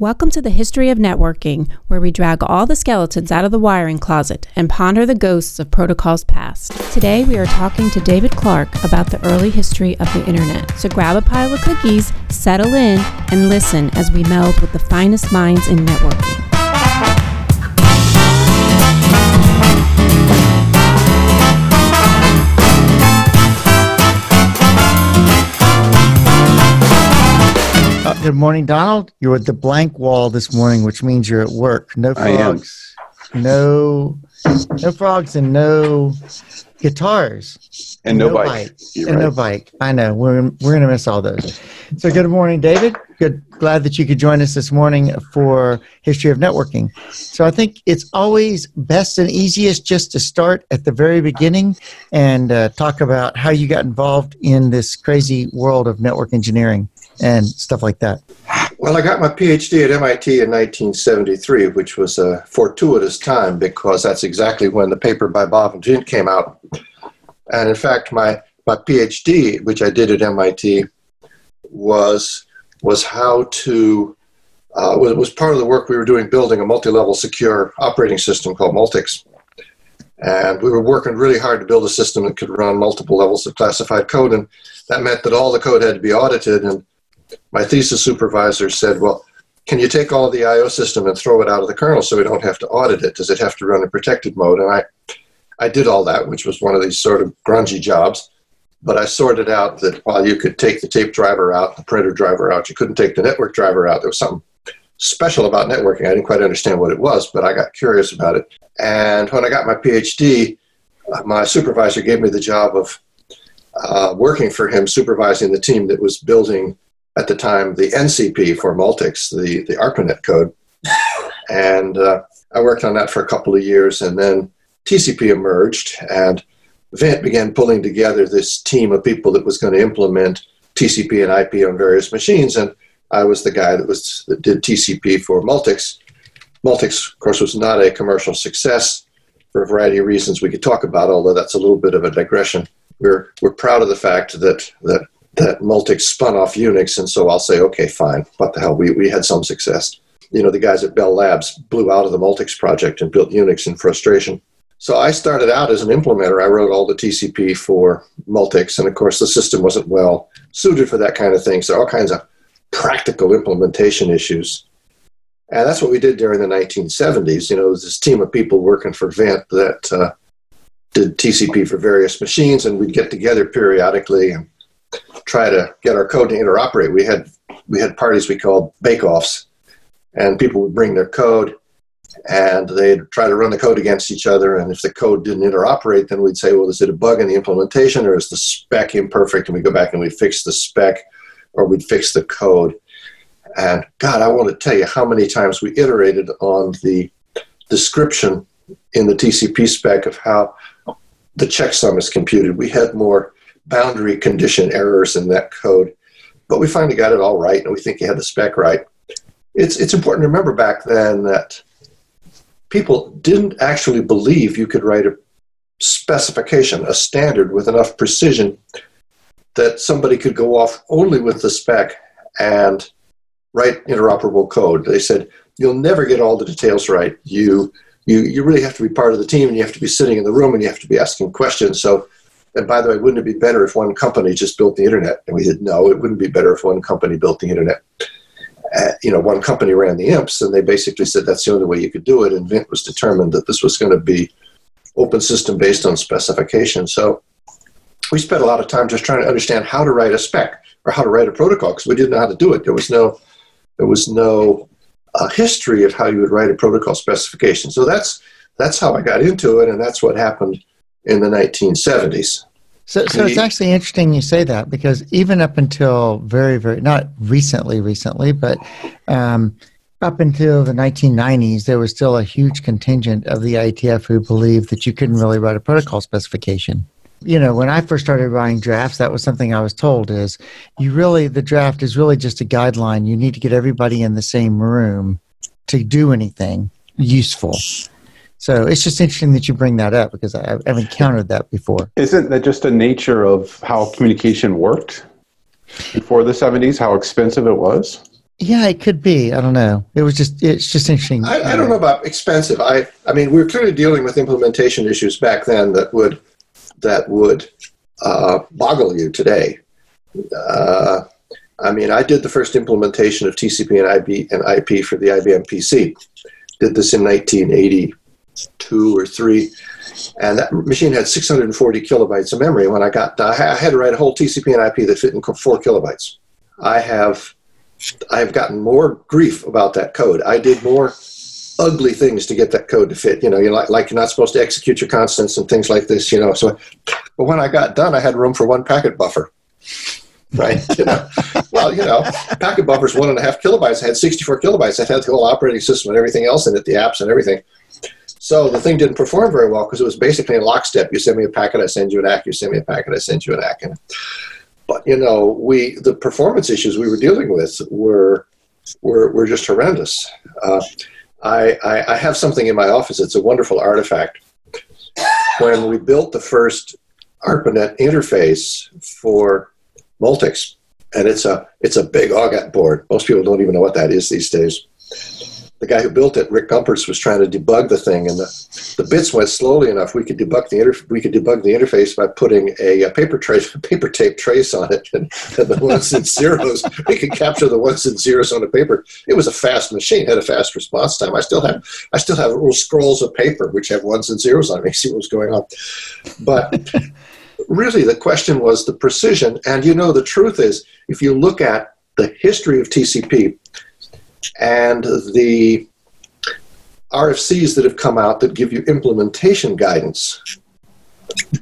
Welcome to the History of Networking, where we drag all the skeletons out of the wiring closet and ponder the ghosts of protocols past. Today, we are talking to David Clark about the early history of the Internet. So grab a pile of cookies, settle in, and listen as we meld with the finest minds in networking. Good morning, Donald. You're at the blank wall this morning, which means you're at work. No frogs. No, no frogs, and no guitars, and no, no bike. bike. and right. no bike. I know we're we're gonna miss all those. So, good morning, David. Good, glad that you could join us this morning for History of Networking. So, I think it's always best and easiest just to start at the very beginning and uh, talk about how you got involved in this crazy world of network engineering and stuff like that? Well, I got my PhD at MIT in 1973, which was a fortuitous time because that's exactly when the paper by Bob and Vint came out. And in fact, my, my PhD, which I did at MIT, was, was how to, uh, was, was part of the work we were doing building a multi level secure operating system called Multics. And we were working really hard to build a system that could run multiple levels of classified code. And that meant that all the code had to be audited. And my thesis supervisor said, well, can you take all the IO system and throw it out of the kernel so we don't have to audit it? Does it have to run in protected mode? And I, I did all that, which was one of these sort of grungy jobs. But I sorted out that while you could take the tape driver out, the printer driver out, you couldn't take the network driver out. There was something special about networking. I didn't quite understand what it was, but I got curious about it. And when I got my PhD, uh, my supervisor gave me the job of uh, working for him, supervising the team that was building at the time the NCP for Multics, the, the ARPANET code. And uh, I worked on that for a couple of years, and then TCP emerged, and Vint began pulling together this team of people that was going to implement TCP and IP on various machines. And I was the guy that was that did TCP for Multics. Multics, of course, was not a commercial success for a variety of reasons we could talk about, although that's a little bit of a digression. We're, we're proud of the fact that, that that Multics spun off Unix, and so I'll say, okay, fine, what the hell, we, we had some success. You know, the guys at Bell Labs blew out of the Multics project and built Unix in frustration. So I started out as an implementer. I wrote all the TCP for Multics, and of course, the system wasn't well suited for that kind of thing. So all kinds of practical implementation issues. And that's what we did during the 1970s. You know, was this team of people working for Vint that uh, did TCP for various machines, and we'd get together periodically and try to get our code to interoperate. We had we had parties we called bake-offs, and people would bring their code, and they'd try to run the code against each other. And if the code didn't interoperate, then we'd say, well, is it a bug in the implementation, or is the spec imperfect? And we go back and we fix the spec, or we'd fix the code. And God, I want to tell you how many times we iterated on the description in the TCP spec of how the checksum is computed. We had more boundary condition errors in that code. But we finally got it all right, and we think you had the spec right. It's, it's important to remember back then that people didn't actually believe you could write a specification, a standard with enough precision that somebody could go off only with the spec and write interoperable code. They said, you'll never get all the details right. You, you, you really have to be part of the team and you have to be sitting in the room and you have to be asking questions. So and by the way, wouldn't it be better if one company just built the internet? And we said, no, it wouldn't be better if one company built the internet. Uh, you know, one company ran the imps, and they basically said that's the only way you could do it. And Vint was determined that this was going to be open system based on specification. So we spent a lot of time just trying to understand how to write a spec or how to write a protocol because we didn't know how to do it. There was no, there was no uh, history of how you would write a protocol specification. So that's that's how I got into it, and that's what happened in the 1970s. So, so it's actually interesting you say that because even up until very, very, not recently, recently, but um, up until the 1990s, there was still a huge contingent of the IETF who believed that you couldn't really write a protocol specification. You know, when I first started writing drafts, that was something I was told is you really, the draft is really just a guideline. You need to get everybody in the same room to do anything useful. So it's just interesting that you bring that up because I've, I've encountered that before. Isn't that just a nature of how communication worked before the 70s, how expensive it was? Yeah, it could be. I don't know. It was just it's just interesting. I, I don't know about expensive. I I mean, we were clearly dealing with implementation issues back then that would that would uh, boggle you today. Uh, I mean, I did the first implementation of TCP and IB and IP for the IBM PC. Did this in 1982 or three, and that machine had 640 kilobytes of memory. When I got, I had to write a whole TCP and IP that fit in four kilobytes. I have, I have gotten more grief about that code. I did more ugly things to get that code to fit. You know, you're like, like you're not supposed to execute your constants and things like this. You know, so, but when I got done, I had room for one packet buffer right? You know, well, you know, packet buffers one and a half kilobytes. I had 64 kilobytes. I had the whole operating system and everything else in it, the apps and everything. So the thing didn't perform very well because it was basically in lockstep. You send me a packet, I send you an ACK. You send me a packet, I send you an ACK. But you know, we the performance issues we were dealing with were were, were just horrendous. Uh, I, I, I have something in my office. It's a wonderful artifact. When we built the first ARPANET interface for Multics, and it's a it's a big Augat board. Most people don't even know what that is these days. The guy who built it, Rick Gumpertz, was trying to debug the thing, and the, the bits went slowly enough. We could debug the inter- we could debug the interface by putting a, a paper trace, paper tape trace on it, and, and the ones and zeros. we could capture the ones and zeros on the paper. It was a fast machine, had a fast response time. I still have I still have little scrolls of paper which have ones and zeros on it. See what was going on, but really the question was the precision. And you know, the truth is, if you look at the history of TCP and the RFCs that have come out that give you implementation guidance,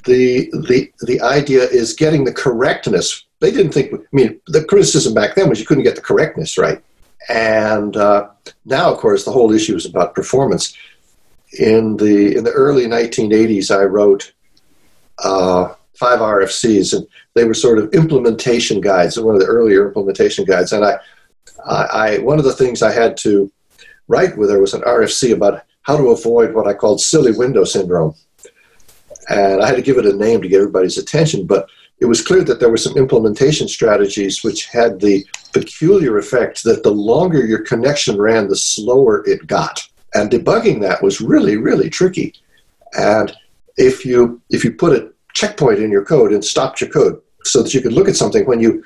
the the the idea is getting the correctness. They didn't think. I mean, the criticism back then was you couldn't get the correctness right, and uh, now, of course, the whole issue is about performance. In the in the early 1980s, I wrote uh, five RFCs, and they were sort of implementation guides, one of the earlier implementation guides. And I, I, one of the things I had to write with her was an RFC about how to avoid what I called silly window syndrome. And I had to give it a name to get everybody's attention, but it was clear that there were some implementation strategies which had the peculiar effect that the longer your connection ran, the slower it got. And debugging that was really, really tricky. And if you if you put a checkpoint in your code and stopped your code so that you could look at something when you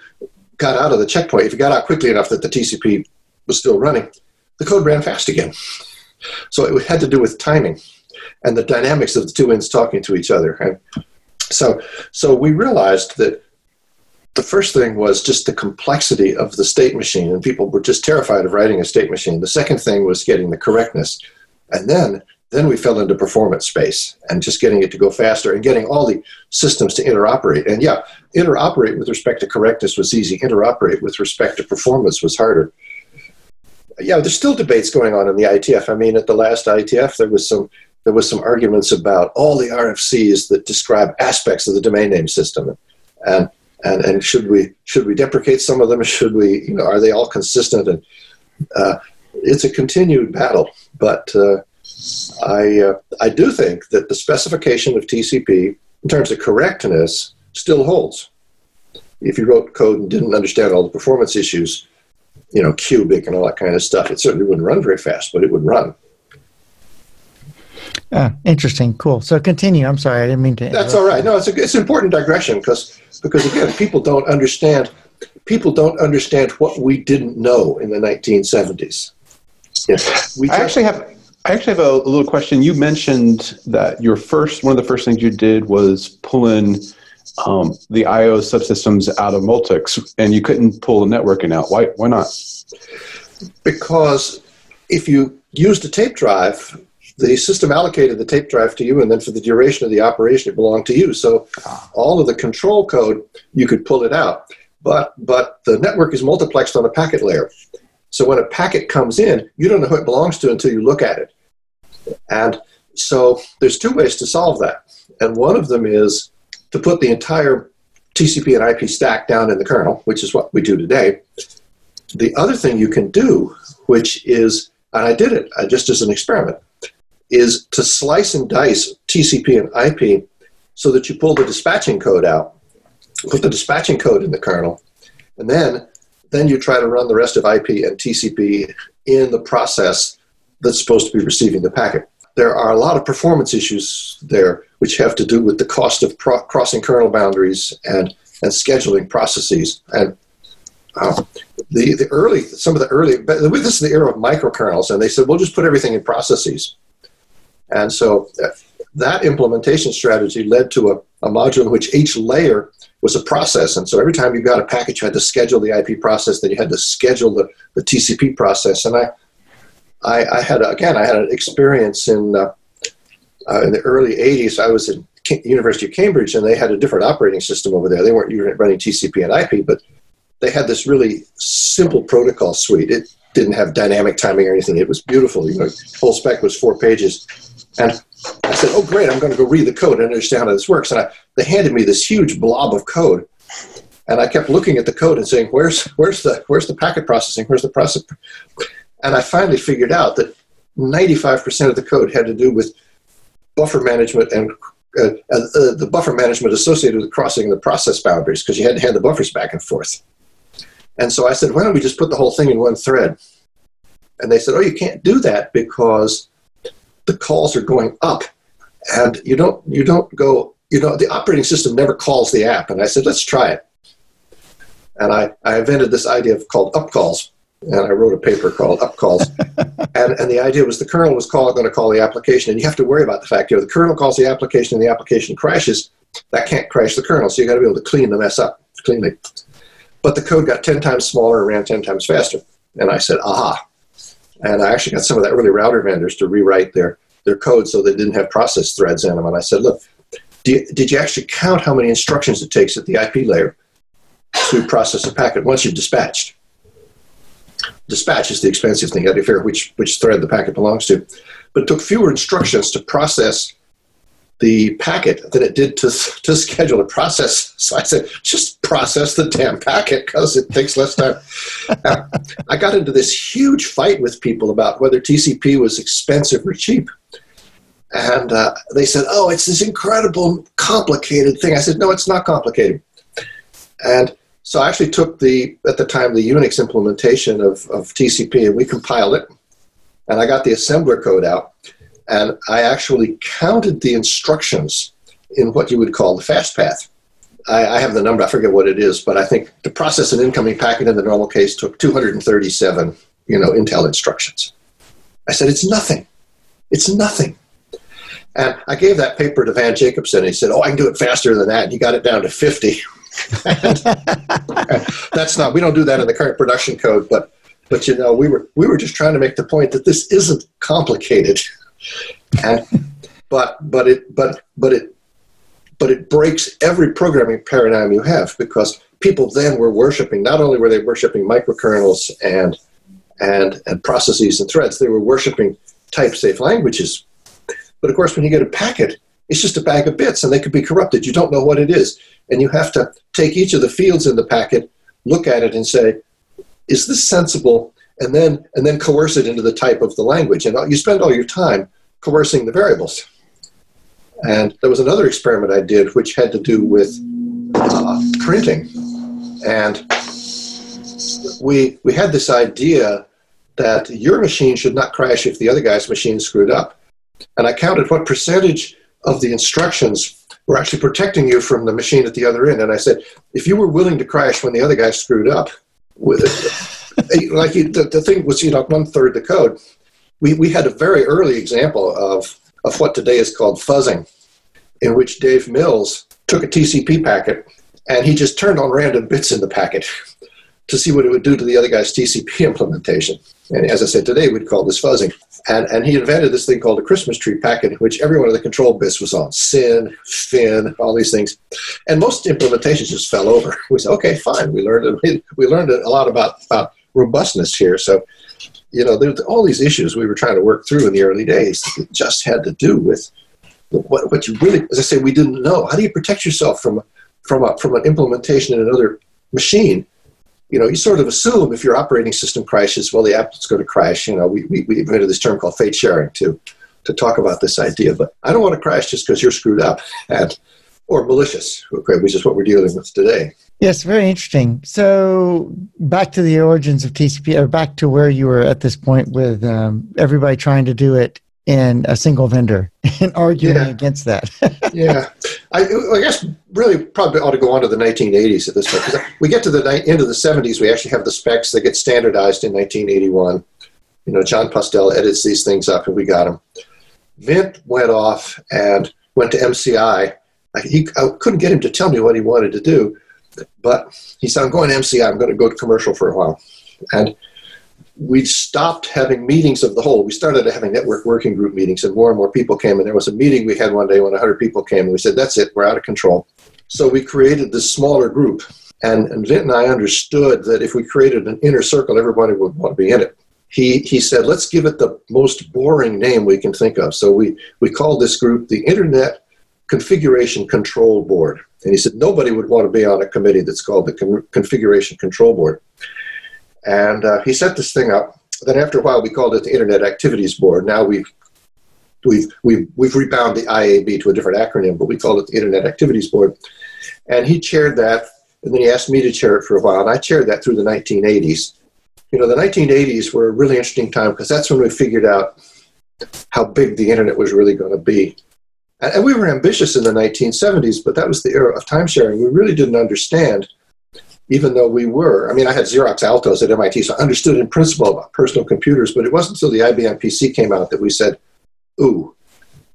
got out of the checkpoint. If you got out quickly enough that the TCP was still running, the code ran fast again. So it had to do with timing and the dynamics of the two ends talking to each other. And so, so we realized that the first thing was just the complexity of the state machine, and people were just terrified of writing a state machine. The second thing was getting the correctness. And then then we fell into performance space and just getting it to go faster and getting all the systems to interoperate. And yeah, interoperate with respect to correctness was easy. Interoperate with respect to performance was harder. Yeah, there's still debates going on in the IETF. I mean, at the last IETF, there was some there was some arguments about all the RFCs that describe aspects of the domain name system, and and and should we should we deprecate some of them? Should we you know are they all consistent? And uh, it's a continued battle, but. Uh, I, uh, I do think that the specification of TCP in terms of correctness still holds. If you wrote code and didn't understand all the performance issues, you know, cubic and all that kind of stuff, it certainly wouldn't run very fast, but it would run. Ah, interesting. Cool. So continue. I'm sorry, I didn't mean to. Interrupt. That's all right. No, it's a, it's an important digression because because again, people don't understand people don't understand what we didn't know in the 1970s. Yes, we I actually have I actually have a, a, little question. You mentioned that your first, one of the first things you did was pulling um, the I/O subsystems out of Multics, and you couldn't pull the networking out. Why? Why not? Because if you used a tape drive, the system allocated the tape drive to you, and then for the duration of the operation, it belonged to you. So all of the control code, you could pull it out. But but the network is multiplexed on a packet layer. So when a packet comes in, you don't know who it belongs to until you look at it. And so there's two ways to solve that. And one of them is to put the entire TCP and IP stack down in the kernel, which is what we do today. The other thing you can do, which is, and I did it uh, just as an experiment, is to slice and dice TCP and IP so that you pull the dispatching code out, put the dispatching code in the kernel, and then then you try to run the rest of IP and TCP in the process that's supposed to be receiving the packet. There are a lot of performance issues there, which have to do with the cost of pro- crossing kernel boundaries and, and scheduling processes. And uh, the, the early, some of the early, but this is the era of microkernels, and they said, we'll just put everything in processes. And so uh, that implementation strategy led to a, a module in which each layer was a process. And so every time you got a packet, you had to schedule the IP process, then you had to schedule the, the TCP process. And I, I, I had, again, I had an experience in, uh, uh, in the early 80s. I was at University of Cambridge, and they had a different operating system over there. They weren't running TCP and IP, but they had this really simple protocol suite. It didn't have dynamic timing or anything. It was beautiful. You know, full spec was four pages. And I said, "Oh, great! I'm going to go read the code and understand how this works." And I, they handed me this huge blob of code, and I kept looking at the code and saying, "Where's where's the where's the packet processing? Where's the process?" And I finally figured out that 95% of the code had to do with buffer management and uh, uh, the buffer management associated with crossing the process boundaries because you had to hand the buffers back and forth. And so I said, why don't we just put the whole thing in one thread? And they said, oh, you can't do that because the calls are going up, and you don't you don't go you know the operating system never calls the app. And I said, let's try it. And I, I invented this idea of called upcalls. and I wrote a paper called upcalls. and, and the idea was the kernel was call, going to call the application, and you have to worry about the fact you know the kernel calls the application and the application crashes. That can't crash the kernel, so you got to be able to clean the mess up cleanly. But the code got 10 times smaller and ran 10 times faster. And I said, aha, and I actually got some of the early router vendors to rewrite their, their code so they didn't have process threads in them. And I said, look, you, did you actually count how many instructions it takes at the IP layer to process a packet once you've dispatched? Dispatch is the expensive thing. I'd to figure which, which thread the packet belongs to. But it took fewer instructions to process the packet than it did to, to schedule a process. So I said, just process the damn packet because it takes less time. I got into this huge fight with people about whether TCP was expensive or cheap. And uh, they said, oh, it's this incredible, complicated thing. I said, no, it's not complicated. And so I actually took the, at the time, the Unix implementation of, of TCP and we compiled it. And I got the assembler code out and I actually counted the instructions in what you would call the fast path. I, I, have the number, I forget what it is, but I think to process an incoming packet in the normal case took 237, you know, Intel instructions. I said, it's nothing. It's nothing. And I gave that paper to Van Jacobson, and he said, oh, I can do it faster than that. And he got it down to 50. that's not, we don't do that in the current production code, but, but you know, we were, we were just trying to make the point that this isn't complicated and but but it but but it but it breaks every programming paradigm you have because people then were worshiping not only were they worshiping microkernels and and and processes and threads they were worshiping type safe languages but of course when you get a packet it's just a bag of bits and they could be corrupted you don't know what it is and you have to take each of the fields in the packet look at it and say is this sensible and then and then coerce it into the type of the language. And you spend all your time coercing the variables. And there was another experiment I did which had to do with uh, printing, and we we had this idea that your machine should not crash if the other guy's machine screwed up. And I counted what percentage of the instructions were actually protecting you from the machine at the other end. And I said, if you were willing to crash when the other guy screwed up with it, eh, like you, the, the thing was, you know, one third the code. We, we had a very early example of, of what today is called fuzzing, in which Dave Mills took a TCP packet and he just turned on random bits in the packet to see what it would do to the other guy's TCP implementation. And as I said today, we'd call this fuzzing. And, and he invented this thing called a Christmas tree packet, which every one of the control bits was on SYN, FIN, all these things. And most implementations just fell over. We said, okay, fine. We learned, we learned a lot about, about robustness here. So, you know, all these issues we were trying to work through in the early days just had to do with what, what you really, as I say, we didn't know. How do you protect yourself from, from, a, from an implementation in another machine? You know, you sort of assume if your operating system crashes, well, the app is going to crash. You know, we, we, we invented this term called fate sharing to, to talk about this idea. But I don't want to crash just because you're screwed up and, or malicious, okay, which is what we're dealing with today. Yes, very interesting. So back to the origins of TCP, or back to where you were at this point with um, everybody trying to do it in a single vendor and arguing yeah. against that. yeah, I, I, guess really probably ought to go on to the 1980s at this point. because We get to the ni- end of the 70s, we actually have the specs that get standardized in 1981. You know, Jon Postel edits these things up, and we got them. Vint went off and went to MCI. I, he, I couldn't get him to tell me what he wanted to do but he said, I'm going to MCI, I'm going to go to commercial for a while. And we stopped having meetings of the whole. We started having network working group meetings, and more and more people came. And there was a meeting we had one day when 100 people came, and we said, That's it, we're out of control. So we created this smaller group. And, and Vint and I understood that if we created an inner circle, everybody would want to be in it. He, he said, Let's give it the most boring name we can think of. So we, we called this group the Internet Configuration Control Board. And he said nobody would want to be on a committee that's called the Con- Configuration Control Board. And uh, he set this thing up. Then after a while, we called it the Internet Activities Board. Now we've we've we've we've rebound the IAB to a different acronym, but we called it the Internet Activities Board. And he chaired that, and then he asked me to chair it for a while, and I chaired that through the 1980s. You know, the 1980s were a really interesting time because that's when we figured out how big the internet was really going to be. And we were ambitious in the 1970s, but that was the era of time sharing. We really didn't understand, even though we were. I mean, I had Xerox Altos at MIT, so I understood in principle about personal computers, but it wasn't until the IBM PC came out that we said, ooh,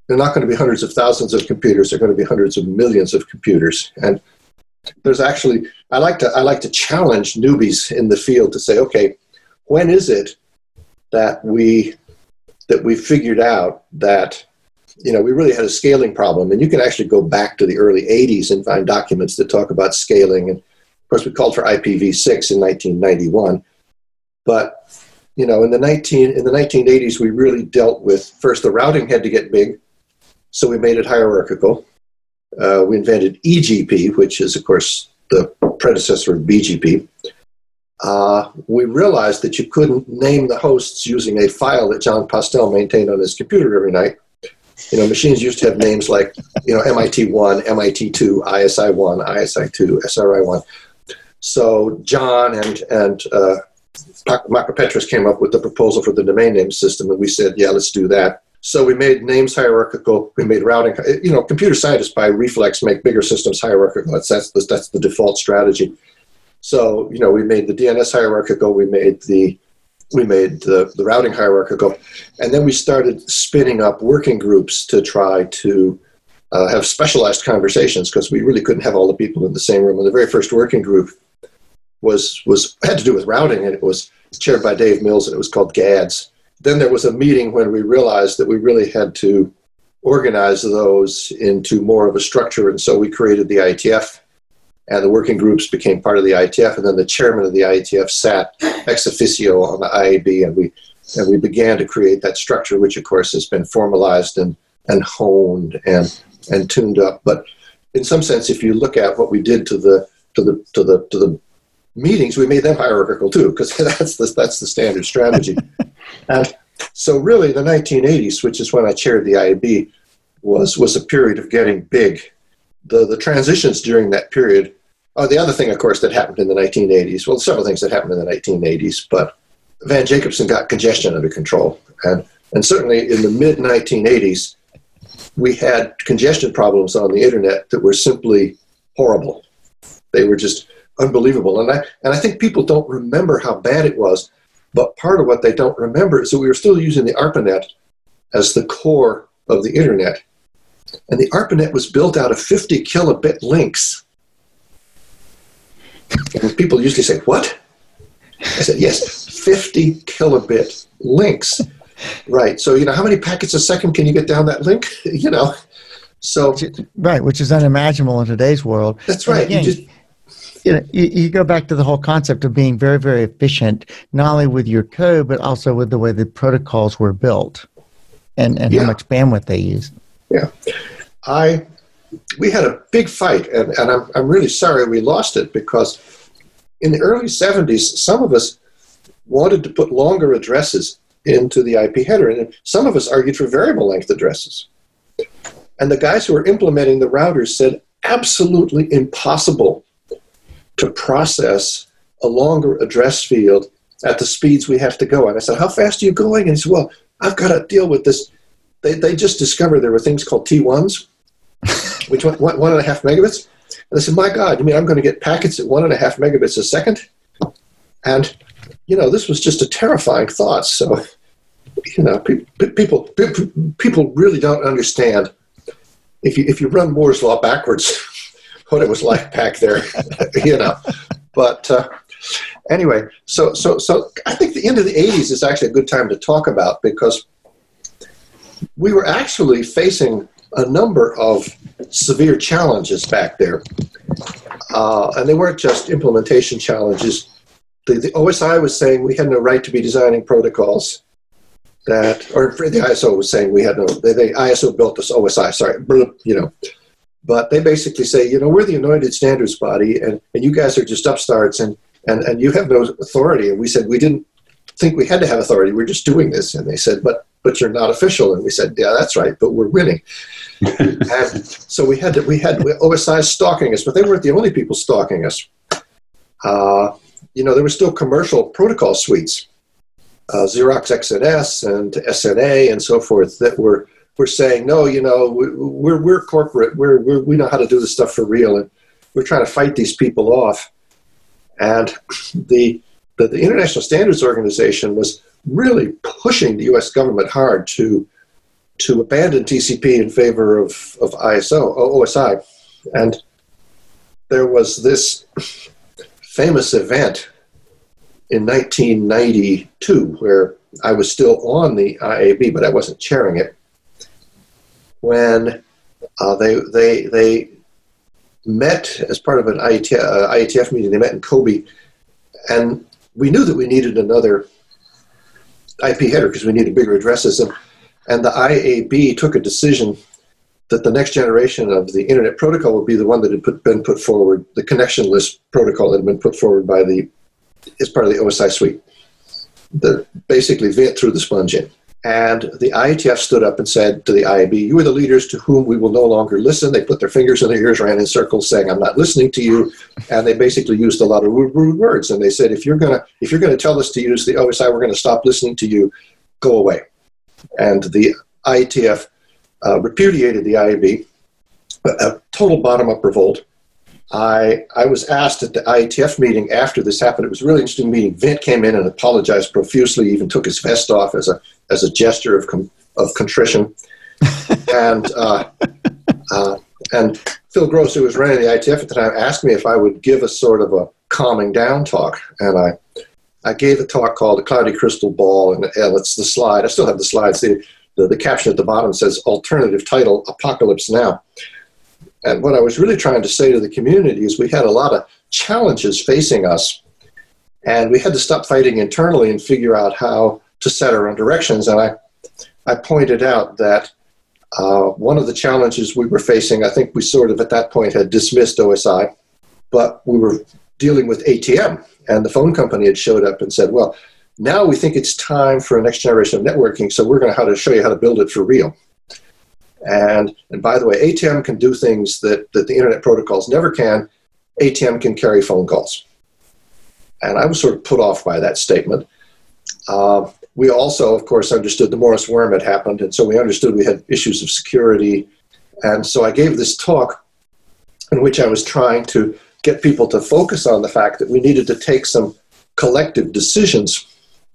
they're not going to be hundreds of thousands of computers, they're going to be hundreds of millions of computers. And there's actually, I like to, I like to challenge newbies in the field to say, okay, when is it that we, that we figured out that you know, we really had a scaling problem. And you can actually go back to the early 80s and find documents that talk about scaling. And of course, we called for IPv6 in 1991. But, you know, in the, 19, in the 1980s, we really dealt with first, the routing had to get big. So we made it hierarchical. Uh, we invented EGP, which is, of course, the predecessor of BGP. Uh, we realized that you couldn't name the hosts using a file that Jon Postel maintained on his computer every night. You know, machines used to have names like, you know, MIT1, MIT2, ISI1, ISI2, SRI1. So Jon and and uh, Petras came up with the proposal for the domain name system, and we said, yeah, let's do that. So we made names hierarchical. We made routing. You know, computer scientists by reflex make bigger systems hierarchical. That's that's the, that's the default strategy. So you know, we made the DNS hierarchical. We made the we made the, the routing hierarchical. And then we started spinning up working groups to try to uh, have specialized conversations because we really couldn't have all the people in the same room. And the very first working group was, was had to do with routing, and it was chaired by Dave Mills, and it was called GADS. Then there was a meeting when we realized that we really had to organize those into more of a structure, and so we created the IETF, and the working groups became part of the IETF, and then the chairman of the IETF sat ex officio on the IAB, and we and we began to create that structure, which of course has been formalized and and honed and and tuned up. But in some sense, if you look at what we did to the to the to the to the meetings, we made them hierarchical too, because that's the that's the standard strategy. and so, really, the 1980s, which is when I chaired the IAB, was was a period of getting big. The the transitions during that period Oh, the other thing, of course, that happened in the 1980s, well, several things that happened in the 1980s, but Van Jacobson got congestion under control. And, and certainly in the mid 1980s, we had congestion problems on the internet that were simply horrible. They were just unbelievable. And I, and I think people don't remember how bad it was, but part of what they don't remember is that we were still using the ARPANET as the core of the internet. And the ARPANET was built out of 50 kilobit links and people usually say, What? I said, Yes, 50 kilobit links. Right. So, you know, how many packets a second can you get down that link? you know, so. Right, which is unimaginable in today's world. That's right. Again, you just. You, know, you, you go back to the whole concept of being very, very efficient, not only with your code, but also with the way the protocols were built and, and yeah. how much bandwidth they use. Yeah. I we had a big fight, and, and I'm, I'm really sorry we lost it because in the early 70s, some of us wanted to put longer addresses into the IP header, and some of us argued for variable length addresses. And the guys who were implementing the routers said, absolutely impossible to process a longer address field at the speeds we have to go. And I said, How fast are you going? And he said, Well, I've got to deal with this. They, they just discovered there were things called T1s, which went one, one and a half megabits. And I said, My God, you mean I'm going to get packets at one and a half megabits a second? And, you know, this was just a terrifying thought. So, you know, pe- pe- people, pe- people really don't understand. If you, if you run Moore's Law backwards, what it was like back there, you know. But uh, anyway, so so so I think the end of the '80s is actually a good time to talk about because we were actually facing a number of severe challenges back there, uh, and they weren't just implementation challenges. The, the OSI was saying we had no right to be designing protocols that, or the ISO was saying we had no. The, the ISO built this OSI. Sorry, you know but they basically say, you know, we're the anointed standards body, and, and you guys are just upstarts, and, and, and you have no authority. And we said, we didn't think we had to have authority. We're just doing this. And they said, but but you're not official. And we said, yeah, that's right, but we're winning. and so we had to, we had OSI stalking us, but they weren't the only people stalking us. Uh, you know, there were still commercial protocol suites, uh, Xerox XNS and SNA and so forth that were we're saying no you know we're we're corporate. We're, we're we know how to do this stuff for real and we're trying to fight these people off. And the the, the international standards organization was really pushing the us government hard to to abandon tcp in favor of of iso osi and there was this famous event in 1992 where I was still on the IAB, but I wasn't chairing it when uh, they they they met as part of an IETF, uh, meeting. They met in Kobe, and we knew that we needed another IP header because we needed bigger addresses. And, and the IAB took a decision that the next generation of the Internet Protocol would be the one that had put, been put forward, the connectionless protocol that had been put forward by the as part of the OSI suite. The basically Vint threw the sponge in. And the IETF stood up and said to the IAB, You are the leaders to whom we will no longer listen. They put their fingers in their ears, ran in circles saying, I'm not listening to you. And they basically used a lot of rude, rude words. And they said, if you're gonna if you're gonna tell us to use the OSI, we're gonna stop listening to you, go away. And the IETF uh, repudiated the IAB, a total bottom up revolt. I, I was asked at the IETF meeting after this happened. It was a really interesting meeting. Vint came in and apologized profusely, even took his vest off as a, as a gesture of, com- of contrition. and, uh, uh, and Phill Gross, who was running the IETF at the time, asked me if I would give a sort of a calming down talk. And I, I gave a talk called The Cloudy Crystal Ball, and, and it's the slide. I still have the slides. The, the, the caption at the bottom says Alternative Title Apocalypse Now. And what I was really trying to say to the community is we had a lot of challenges facing us, and we had to stop fighting internally and figure out how to set our own directions. And I, I pointed out that uh, one of the challenges we were facing, I think we sort of at that point had dismissed OSI, but we were dealing with ATM, and the phone company had showed up and said, well, now we think it's time for a next generation of networking, so we're going to to show you how to build it for real. And, and by the way, ATM can do things that, that the internet protocols never can. ATM can carry phone calls. And I was sort of put off by that statement. Uh, we also, of course, understood the Morris worm had happened, and so we understood we had issues of security. And so I gave this talk in which I was trying to get people to focus on the fact that we needed to take some collective decisions.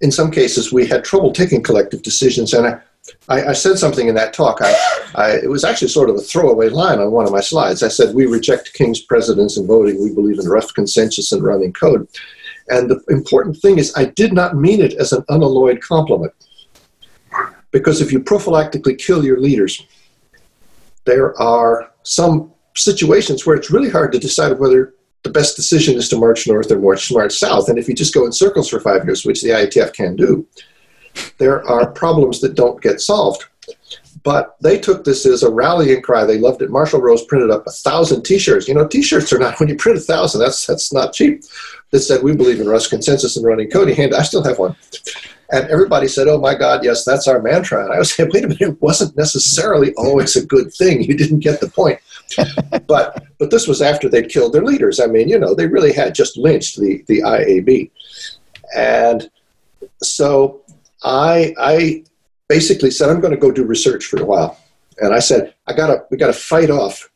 In some cases, we had trouble taking collective decisions, and I, I, I, said something in that talk. I, I, it was actually sort of a throwaway line on one of my slides. I said, We reject king's presidents and voting. We believe in rough consensus and running code. And the important thing is, I did not mean it as an unalloyed compliment. Because if you prophylactically kill your leaders, there are some situations where it's really hard to decide whether the best decision is to march north or march, march south. And if you just go in circles for five years, which the IETF can do, there are problems that don't get solved. But they took this as a rallying cry. They loved it. Marshall Rose printed up a thousand T-shirts. You know, T-shirts are not when you print a thousand. That's that's not cheap. That said, we believe in rough consensus and running code. Hand, I still have one. And everybody said, "Oh my God, yes, that's our mantra." And I was saying, "Wait a minute, it wasn't necessarily always a good thing. You didn't get the point." but but this was after they'd killed their leaders. I mean, you know, they really had just lynched the the IAB, and so I I basically said, "I'm going to go do research for a while," and I said, "I gotta we gotta fight off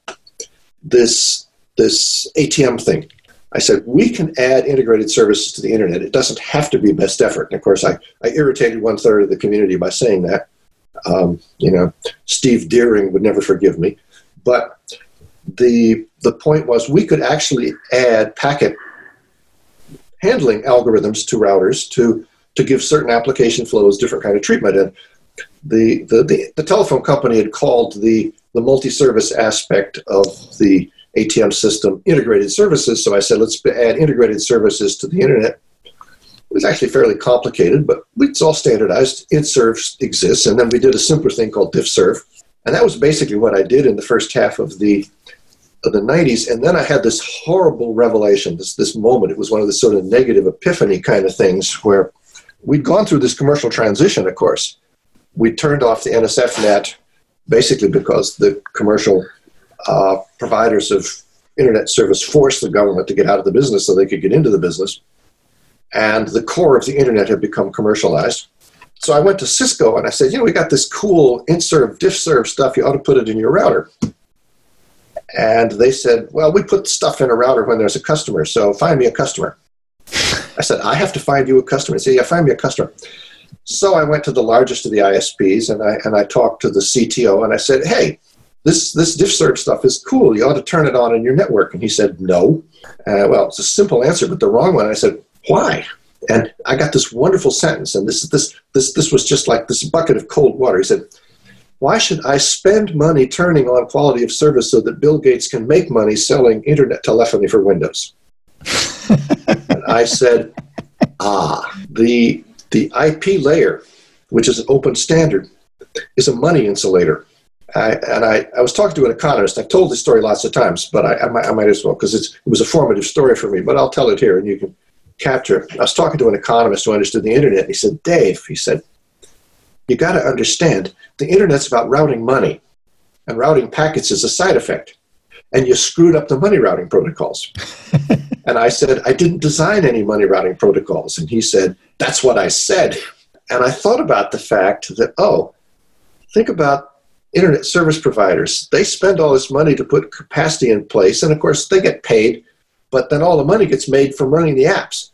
this this ATM thing." I said, we can add integrated services to the internet. It doesn't have to be best effort. And of course, I, I irritated one third of the community by saying that. Um, you know, Steve Deering would never forgive me. But the, the point was we could actually add packet handling algorithms to routers to, to give certain application flows different kind of treatment. And the, the, the, the telephone company had called the, the multi-service aspect of the ATM system integrated services. So I said, let's add integrated services to the internet. It was actually fairly complicated, but it's all standardized. IntServ exists, and then we did a simpler thing called DiffServ, and that was basically what I did in the first half of the of the 90s. And then I had this horrible revelation, this this moment. It was one of the sort of negative epiphany kind of things where we'd gone through this commercial transition. Of course, we turned off the NSFNET basically because the commercial uh, providers of internet service forced the government to get out of the business so they could get into the business. And the core of the internet had become commercialized. So I went to Cisco and I said, you know, we got this cool IntServ, DiffServ stuff. You ought to put it in your router. And they said, well, we put stuff in a router when there's a customer. So find me a customer. I said, I have to find you a customer. He said, yeah, find me a customer. So I went to the largest of the ISPs and I, and I talked to the CTO and I said, hey, this this DiffServ stuff is cool. You ought to turn it on in your network. And he said, no. Uh, well, it's a simple answer, but the wrong one. I said, why? And I got this wonderful sentence, and this this this this was just like this bucket of cold water. He said, "Why should I spend money turning on quality of service so that Bill Gates can make money selling internet telephony for Windows?" and I said, "Ah, the the IP layer, which is an open standard, is a money insulator." I, and I, I was talking to an economist. I've told this story lots of times, but I, I, might, I might as well because it was a formative story for me. But I'll tell it here, and you can capture. I was talking to an economist who understood the internet. And he said, "Dave," he said, "you got to understand the internet's about routing money, and routing packets is a side effect. And you screwed up the money routing protocols." and I said, "I didn't design any money routing protocols." And he said, "That's what I said." And I thought about the fact that oh, think about internet service providers. They spend all this money to put capacity in place, and of course, they get paid, but then all the money gets made from running the apps.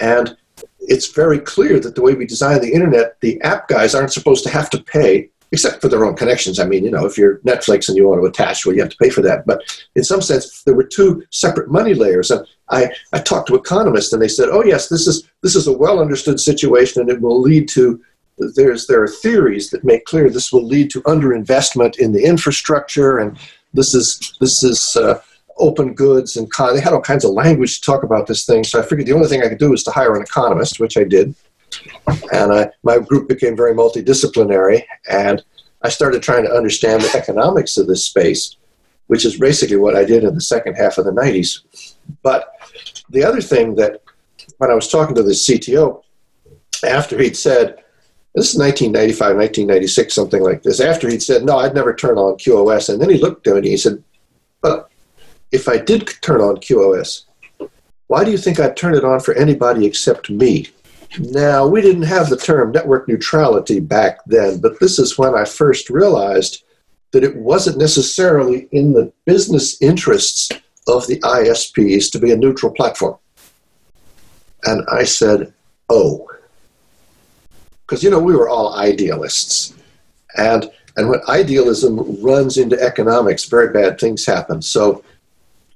And it's very clear that the way we design the internet, the app guys aren't supposed to have to pay, except for their own connections. I mean, you know, if you're Netflix and you want to attach, well, you have to pay for that. But in some sense, there were two separate money layers. And I, I talked to economists, and they said, "Oh, yes, this is this is a well understood situation, and it will lead to there's there are theories that make clear this will lead to underinvestment in the infrastructure, and this is this is uh, open goods and con- they had all kinds of language to talk about this thing. So I figured the only thing I could do was to hire an economist, which I did, and I, my group became very multidisciplinary, and I started trying to understand the economics of this space, which is basically what I did in the second half of the '90s. But the other thing that when I was talking to the CTO, after he'd said, this is 1995, 1996, something like this. After he'd said, No, I'd never turn on QoS. And then he looked at me and he said, But if I did turn on QoS, why do you think I'd turn it on for anybody except me? Now, we didn't have the term network neutrality back then, but this is when I first realized that it wasn't necessarily in the business interests of the ISPs to be a neutral platform. And I said, Oh, because you know we were all idealists, and and when idealism runs into economics, very bad things happen. So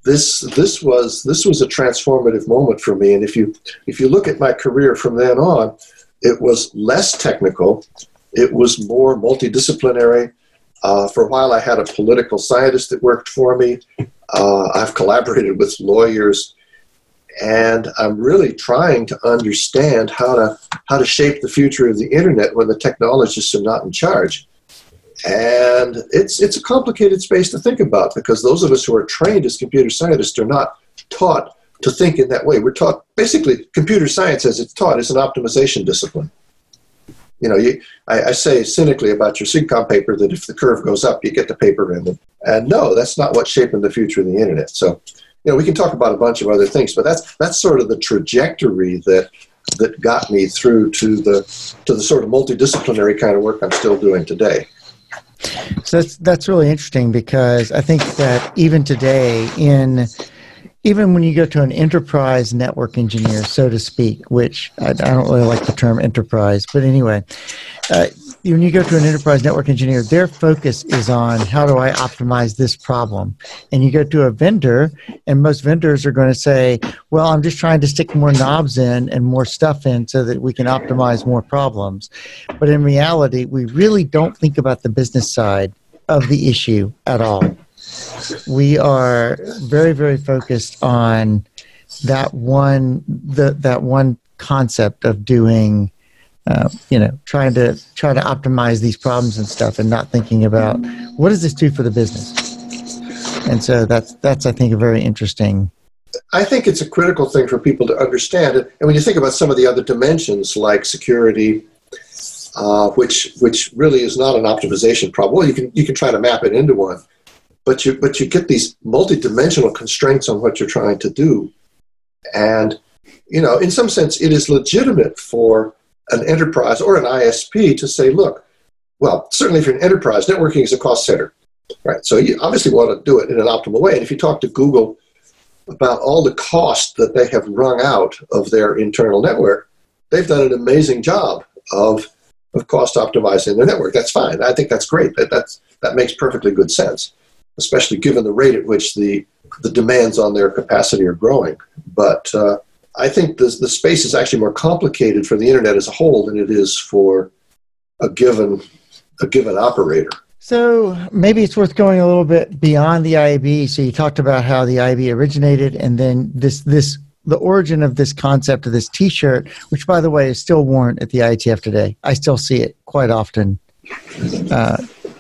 this this was this was a transformative moment for me. And if you if you look at my career from then on, it was less technical, it was more multidisciplinary. Uh, for a while, I had a political scientist that worked for me. Uh, I've collaborated with lawyers and I'm really trying to understand how to how to shape the future of the internet when the technologists are not in charge. And it's it's a complicated space to think about because those of us who are trained as computer scientists are not taught to think in that way. We're taught basically computer science as it's taught is an optimization discipline. You know, you, I, I, say cynically about your SIGCOMM paper that if the curve goes up, you get the paper in. And no, that's not what's shaping the future of the internet. So, you know, we can talk about a bunch of other things, but that's that's sort of the trajectory that that got me through to the to the sort of multidisciplinary kind of work I'm still doing today. So that's that's really interesting because I think that even today in even when you go to an enterprise network engineer, so to speak, which I, I don't really like the term enterprise, but anyway, uh, when you go to an enterprise network engineer, their focus is on how do I optimize this problem? And you go to a vendor, and most vendors are going to say, well, I'm just trying to stick more knobs in and more stuff in so that we can optimize more problems. But in reality, we really don't think about the business side of the issue at all. We are very, very focused on that one, the, that one concept of doing uh, you know, trying to try to optimize these problems and stuff, and not thinking about what does this do for the business. And so that's that's I think a very interesting. I think it's a critical thing for people to understand. And when you think about some of the other dimensions like security, uh, which which really is not an optimization problem. Well, you can you can try to map it into one, but you but you get these multidimensional constraints on what you're trying to do, and you know, in some sense, it is legitimate for an enterprise or an ISP to say, look, well, certainly if you're an enterprise, networking is a cost center, right? So you obviously want to do it in an optimal way. And if you talk to Google about all the cost that they have wrung out of their internal network, they've done an amazing job of, of cost optimizing their network. That's fine. I think that's great. That, that's, that makes perfectly good sense, especially given the rate at which the, the demands on their capacity are growing. But uh, I think the, the space is actually more complicated for the internet as a whole than it is for a given a given operator. So maybe it's worth going a little bit beyond the IAB. So you talked about how the IAB originated, and then this this the origin of this concept of this T-shirt, which by the way is still worn at the IETF today. I still see it quite often uh,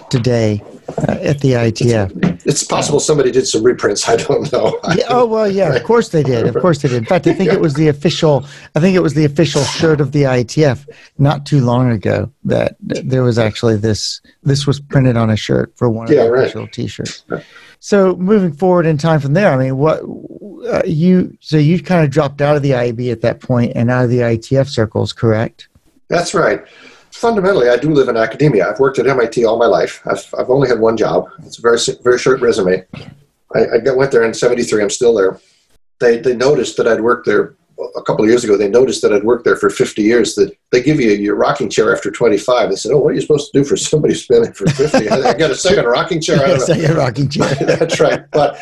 today uh, at the IETF. It's possible somebody did some reprints. I don't know. yeah, oh well, yeah. Of course they did. Of course they did. In fact, I think it was the official. I think it was the official shirt of the IETF not too long ago that there was actually this. This was printed on a shirt for one of yeah, the right. official T-shirts. So moving forward in time from there, I mean, what uh, you so you kind of dropped out of the IAB at that point and out of the IETF circles, correct? That's right fundamentally, I do live in academia. I've worked at MIT all my life. I've, I've only had one job. It's a very very short resume. I, I went there in '73. I'm still there. They they noticed that I'd worked there a couple of years ago. They noticed that I'd worked there for 50 years. That they give you your rocking chair after 25. They said, "Oh, what are you supposed to do for somebody who's been there for 50?" I got a second rocking chair. I don't know. second rocking chair. That's right. But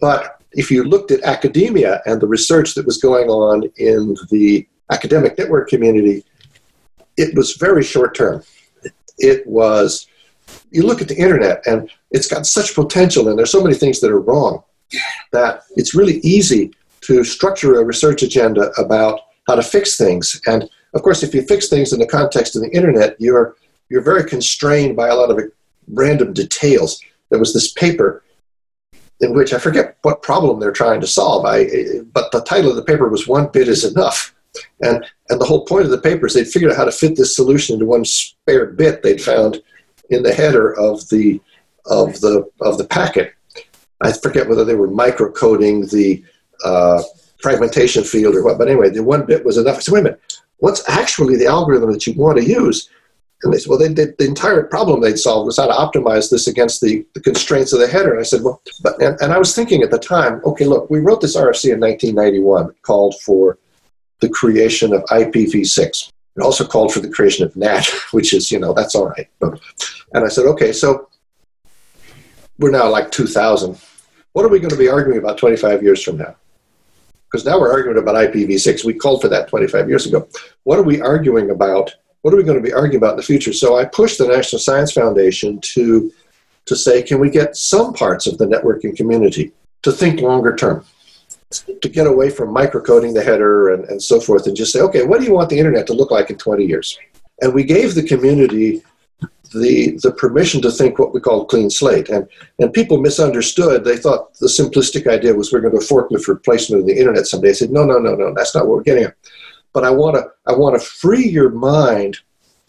but if you looked at academia and the research that was going on in the academic network community, it was very short term. It was, you look at the internet and it's got such potential and there's so many things that are wrong that it's really easy to structure a research agenda about how to fix things. And of course, if you fix things in the context of the internet, you're, you're very constrained by a lot of random details. There was this paper in which I forget what problem they're trying to solve. I, but the title of the paper was One Bit is Enough. And, and the whole point of the paper is they'd figured out how to fit this solution into one spare bit they'd found in the header of the, of the, of the packet. I forget whether they were microcoding the uh, fragmentation field or what, but anyway, the one bit was enough. I said, wait a minute, what's actually the algorithm that you want to use? And they said, well, they, they, the entire problem they'd solved was how to optimize this against the, the constraints of the header. And I said, well, but, and, and I was thinking at the time, okay, look, we wrote this RFC in 1991, called for the creation of IPv6. It also called for the creation of NAT, which is, you know, that's all right. And I said, okay, so we're now like 2000. What are we going to be arguing about 25 years from now? Because now we're arguing about IPv6. We called for that 25 years ago. What are we arguing about? What are we going to be arguing about in the future? So I pushed the National Science Foundation to, to say, can we get some parts of the networking community to think longer term? To get away from microcoding the header and, and so forth and just say, okay, what do you want the internet to look like in 20 years? And we gave the community the, the permission to think what we call clean slate. And, and people misunderstood. They thought the simplistic idea was we're going to forklift replacement of the internet someday. I said, no, no, no, no, that's not what we're getting at. But I want to I want to free your mind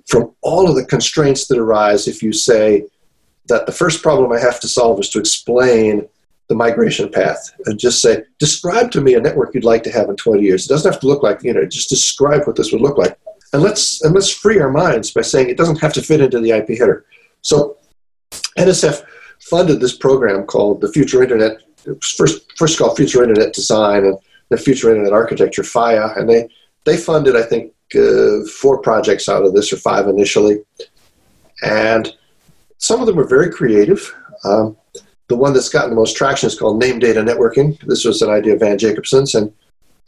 from all of the constraints that arise if you say that the first problem I have to solve is to explain the migration path and just say, describe to me a network you'd like to have in 20 years. It doesn't have to look like, you know, just describe what this would look like. And let's, and let's free our minds by saying it doesn't have to fit into the IP header. So NSF funded this program called the Future Internet, first, first called Future Internet Design and the Future Internet Architecture, FIA, and they, they funded, I think, uh, four projects out of this, or five initially. And some of them were very creative. Um, the one that's gotten the most traction is called named data networking. This was an idea of Van Jacobson's, and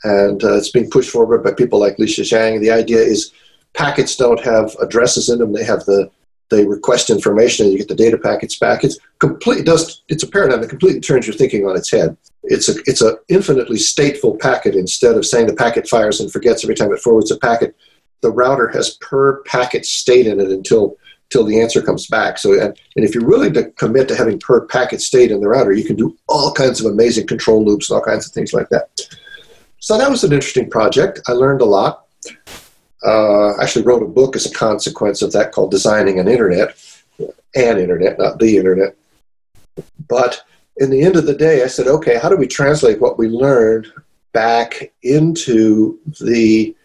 and uh, it's being pushed forward by people like Lixia Zhang. The idea is packets don't have addresses in them; they have the they request information, and you get the data packets back. It's complete. Does it's a paradigm that completely turns your thinking on its head. It's a it's a infinitely stateful packet instead of saying the packet fires and forgets every time it forwards a packet. The router has per packet state in it until till the answer comes back. So, and, and if you're willing to commit to having per packet state in the router, you can do all kinds of amazing control loops and all kinds of things like that. So that was an interesting project. I learned a lot. Uh, I actually wrote a book as a consequence of that called Designing an Internet, an Internet, not the Internet. But in the end of the day, I said, okay, how do we translate what we learned back into the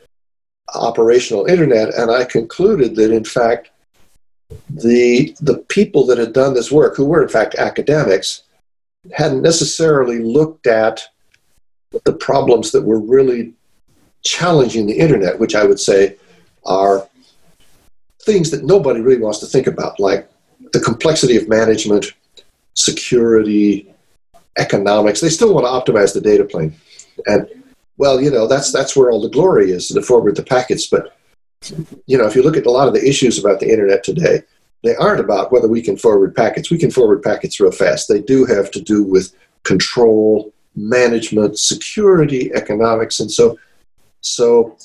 operational internet? And I concluded that, in fact, the the people that had done this work, who were in fact academics, hadn't necessarily looked at the problems that were really challenging the internet, which I would say are things that nobody really wants to think about, like the complexity of management, security, economics. They still want to optimize the data plane, and well, you know that's that's where all the glory is to forward the packets, but you know, if you look at a lot of the issues about the internet today, they aren't about whether we can forward packets. We can forward packets real fast. They do have to do with control, management, security, economics, and so so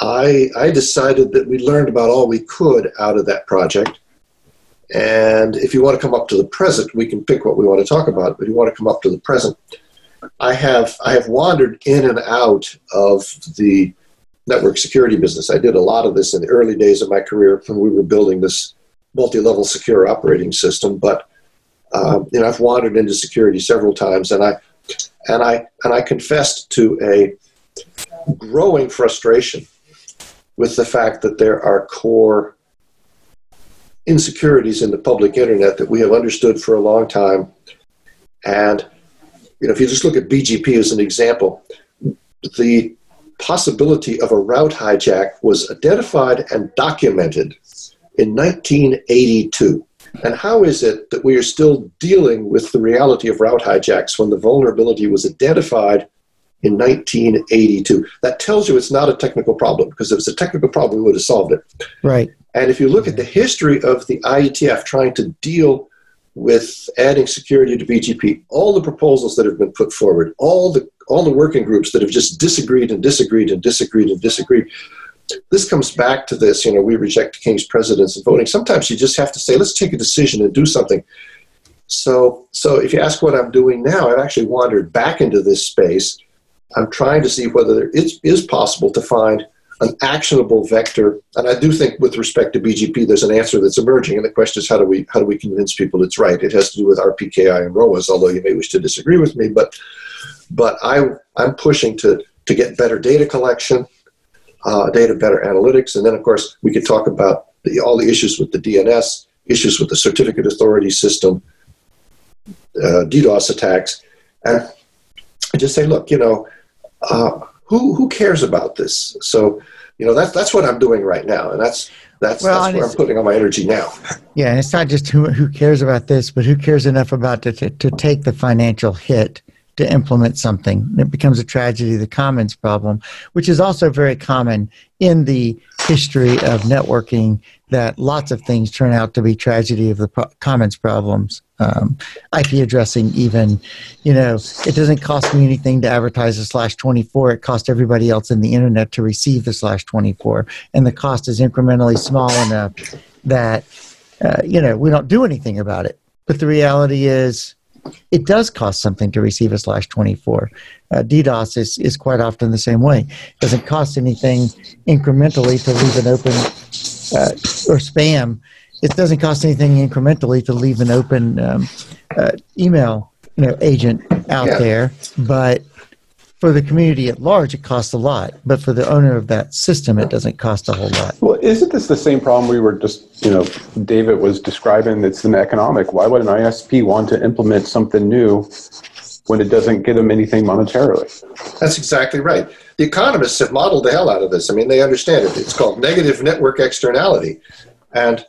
I I decided that we learned about all we could out of that project. And if you want to come up to the present, we can pick what we want to talk about. But if you want to come up to the present, I have I have wandered in and out of the network security business. I did a lot of this in the early days of my career when we were building this multi-level secure operating system. But um, you know, I've wandered into security several times, and I and I and I confessed to a growing frustration with the fact that there are core insecurities in the public internet that we have understood for a long time. And you know, if you just look at BGP as an example, the possibility of a route hijack was identified and documented in 1982. And how is it that we are still dealing with the reality of route hijacks when the vulnerability was identified in 1982? That tells you it's not a technical problem, because if it's a technical problem, we would have solved it. Right. And if you look at the history of the IETF trying to deal with adding security to BGP, all the proposals that have been put forward, all the all the working groups that have just disagreed and disagreed and disagreed and disagreed. This comes back to this, you know, we reject king's presidents and voting. Sometimes you just have to say, let's take a decision and do something. So, so if you ask what I'm doing now, I've actually wandered back into this space. I'm trying to see whether it is possible to find an actionable vector. And I do think, with respect to BGP, there's an answer that's emerging. And the question is, how do we how do we convince people it's right? It has to do with RPKI and ROAs, although you may wish to disagree with me. But but I, I'm pushing to, to get better data collection, uh, data better analytics, and then of course we could talk about the, all the issues with the DNS, issues with the certificate authority system, uh, DDoS attacks, and just say, look, you know, uh, who who cares about this? So, you know, that's that's what I'm doing right now, and that's that's well, that's where I'm putting all my energy now. Yeah, and it's not just who who cares about this, but who cares enough about it to, to take the financial hit to implement something. It becomes a tragedy, of the commons problem, which is also very common in the history of networking that lots of things turn out to be tragedy of the pro- commons problems. Um, IP addressing, even, you know, it doesn't cost me anything to advertise a slash 24. It costs everybody else in the internet to receive the slash 24. And the cost is incrementally small enough that, uh, you know, we don't do anything about it. But the reality is, it does cost something to receive a slash 24. Uh, DDoS is, is quite often the same way. It doesn't cost anything incrementally to leave an open uh, or spam, it doesn't cost anything incrementally to leave an open um, uh, email you know, agent out yeah. there, but for the community at large, it costs a lot. But for the owner of that system, it doesn't cost a whole lot. Well, isn't this the same problem we were just, you know, David was describing? It's an economic. Why would an ISP want to implement something new when it doesn't get them anything monetarily? That's exactly right. The economists have modeled the hell out of this. I mean, they understand it. It's called negative network externality. And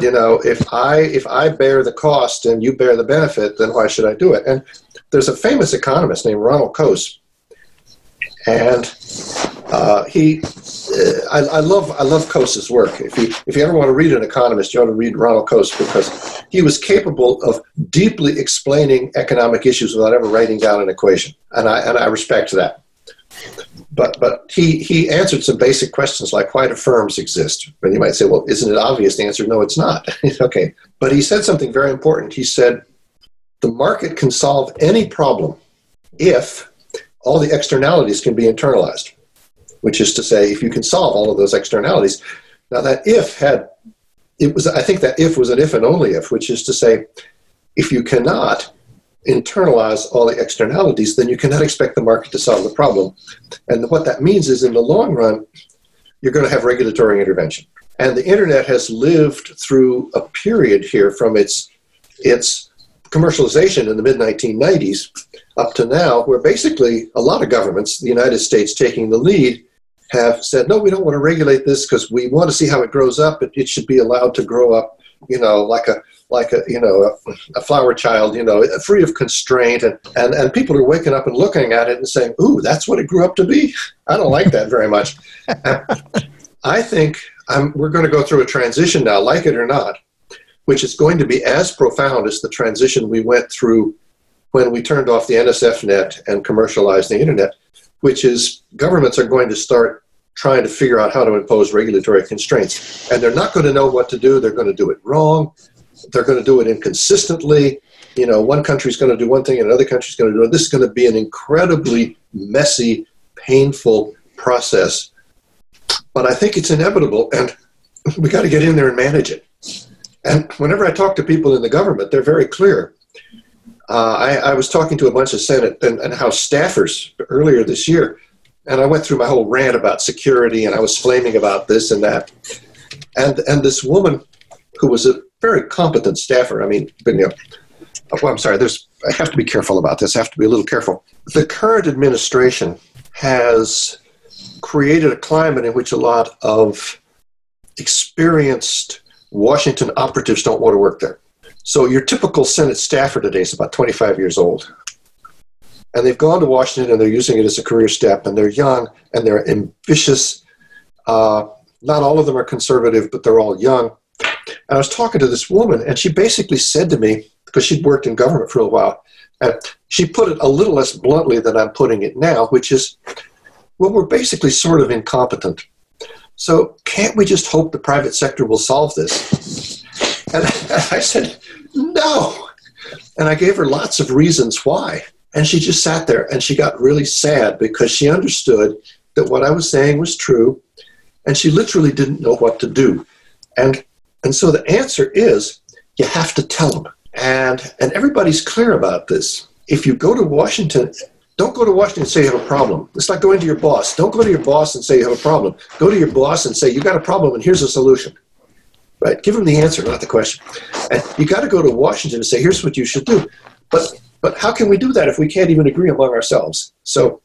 you know, if I if I bear the cost and you bear the benefit, then why should I do it? And there's a famous economist named Ronald Coase and uh, he, uh, I, I, love I love Coase's work. If you if you ever want to read an economist, you ought to read Ronald Coase because he was capable of deeply explaining economic issues without ever writing down an equation, and I and I respect that. But but he he answered some basic questions like why do firms exist? And you might say, well, isn't it obvious? The answer, no, it's not. okay, but he said something very important. He said, the market can solve any problem if all the externalities can be internalized, which is to say, if you can solve all of those externalities. Now, that if had, it was, I think that if was an if and only if, which is to say, if you cannot internalize all the externalities, then you cannot expect the market to solve the problem. And what that means is, in the long run, you're going to have regulatory intervention. And the internet has lived through a period here from its its commercialization in the mid 1990s up to now, where basically a lot of governments, the United States taking the lead, have said, no, we don't want to regulate this because we want to see how it grows up. It, it should be allowed to grow up, you know, like a like a you know a, a, flower child, you know, free of constraint, and, and and people are waking up and looking at it and saying, "Ooh, that's what it grew up to be." I don't like that very much. I think I'm, we're going to go through a transition now, like it or not, which is going to be as profound as the transition we went through when we turned off the NSFNET and commercialized the internet, which is governments are going to start trying to figure out how to impose regulatory constraints. And they're not going to know what to do. They're going to do it wrong. They're going to do it inconsistently. You know, one country's going to do one thing and another country's going to do it. This is going to be an incredibly messy, painful process. But I think it's inevitable, and we got to get in there and manage it. And whenever I talk to people in the government, they're very clear uh, I, I, was talking to a bunch of Senate and, and, House staffers earlier this year, and I went through my whole rant about security, and I was flaming about this and that. And and this woman, who was a very competent staffer, I mean, you know, well, I'm sorry, there's I have to be careful about this. I have to be a little careful. The current administration has created a climate in which a lot of experienced Washington operatives don't want to work there. So your typical Senate staffer today is about 25 years old. And they've gone to Washington and they're using it as a career step, and they're young and they're ambitious. Uh, not all of them are conservative, but they're all young. And I was talking to this woman, and she basically said to me, because she'd worked in government for a while, and she put it a little less bluntly than I'm putting it now, which is, well, we're basically sort of incompetent. So can't we just hope the private sector will solve this? And I said, no. And I gave her lots of reasons why. And she just sat there and she got really sad because she understood that what I was saying was true and she literally didn't know what to do. And, and so the answer is you have to tell them. And, and everybody's clear about this. If you go to Washington, don't go to Washington and say you have a problem. It's like going to your boss. Don't go to your boss and say you have a problem. Go to your boss and say you got a problem and here's a solution right? Give them the answer, not the question. And you got to go to Washington and say, here's what you should do. But but how can we do that if we can't even agree among ourselves? So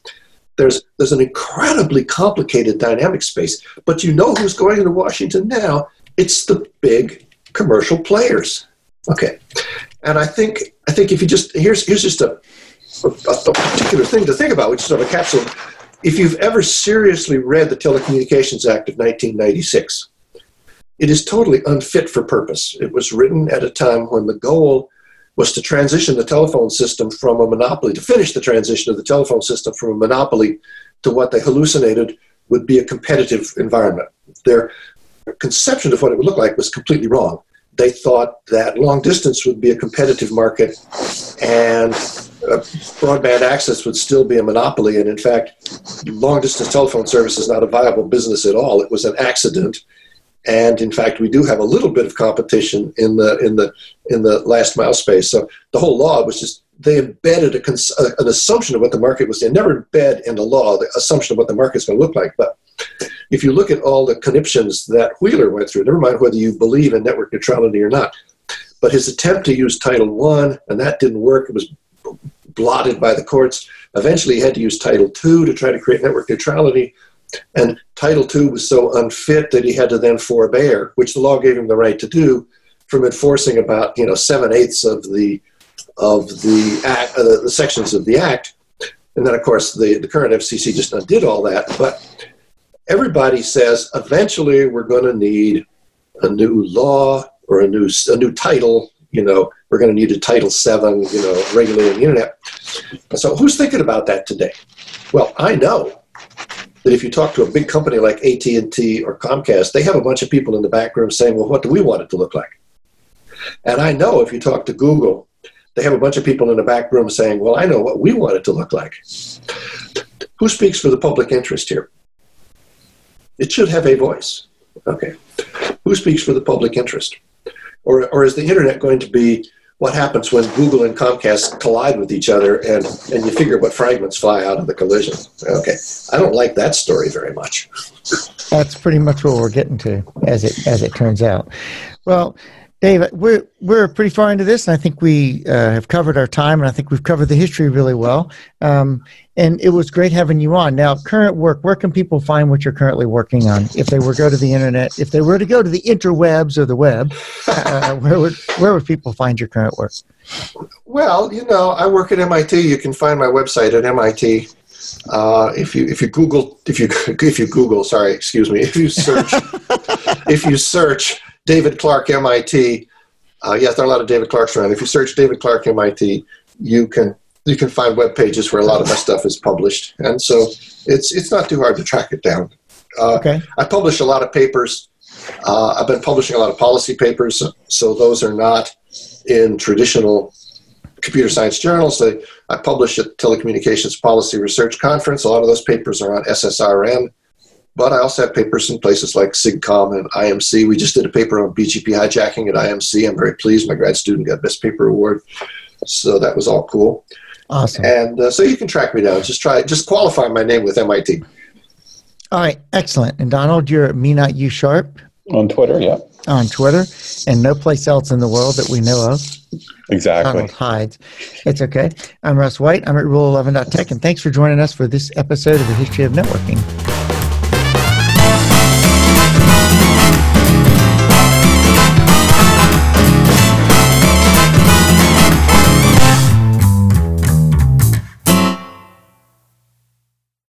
there's there's an incredibly complicated dynamic space. But you know who's going to Washington now? It's the big commercial players. Okay, and I think I think if you just here's here's just a, a, a particular thing to think about, which is sort of a capsule. If you've ever seriously read the Telecommunications Act of 1996, it is totally unfit for purpose. It was written at a time when the goal was to transition the telephone system from a monopoly, to finish the transition of the telephone system from a monopoly to what they hallucinated would be a competitive environment. Their conception of what it would look like was completely wrong. They thought that long distance would be a competitive market and uh, broadband access would still be a monopoly. And in fact, long distance telephone service is not a viable business at all. It was an accident and in fact, we do have a little bit of competition in the in the in the last mile space. So the whole law was just they embedded a cons- an assumption of what the market was. They never embed in the law the assumption of what the market's going to look like. But if you look at all the conniptions that Wheeler went through, never mind whether you believe in network neutrality or not, but his attempt to use Title One and that didn't work. It was blotted by the courts. Eventually, he had to use Title Two to try to create network neutrality. And Title II was so unfit that he had to then forbear, which the law gave him the right to do, from enforcing about you know seven eighths of the of the act, uh, the, sections of the act. And then, of course, the, the current FCC just undid all that. But everybody says eventually we're going to need a new law or a new a new title. You know, we're going to need a Title Seven. You know, regulating the internet. So, who's thinking about that today? Well, I know that if you talk to a big company like AT&T or Comcast, they have a bunch of people in the back room saying, well, what do we want it to look like? And I know if you talk to Google, they have a bunch of people in the back room saying, well, I know what we want it to look like. Who speaks for the public interest here? It should have a voice. Okay. Who speaks for the public interest? Or, or is the internet going to be what happens when Google and Comcast collide with each other and, and you figure what fragments fly out of the collision. Okay. I don't like that story very much. That's pretty much what we're getting to as it as it turns out. Well, Dave, we're we're pretty far into this, and I think we uh, have covered our time, and I think we've covered the history really well. Um, and it was great having you on. Now, current work. Where can people find what you're currently working on? If they were to go to the internet, if they were to go to the interwebs or the web, uh, where would where would people find your current work? Well, you know, I work at MIT. You can find my website at MIT. Uh, if you if you Google if you if you Google sorry excuse me if you search if you search David Clark MIT. Uh, yes, there are a lot of David Clarks around. If you search David Clark MIT, you can you can find web pages where a lot of my stuff is published, and so it's it's not too hard to track it down. Uh, okay. I publish a lot of papers. Uh, I've been publishing a lot of policy papers, so those are not in traditional computer science journals. I, I publish at Telecommunications Policy Research Conference. A lot of those papers are on SSRN. But I also have papers in places like SIGCOMM and IMC. We just did a paper on BGP hijacking at IMC. I'm very pleased. My grad student got Best Paper Award. So that was all cool. Awesome. And uh, so you can track me down. Just try, just qualify my name with MIT. All right, excellent. And Donald, you're me not you sharp on Twitter, yeah. On Twitter, and no place else in the world that we know of. Exactly. Donald hides. It's okay. I'm Russ White. I'm at Rule11.tech, and thanks for joining us for this episode of the History of Networking.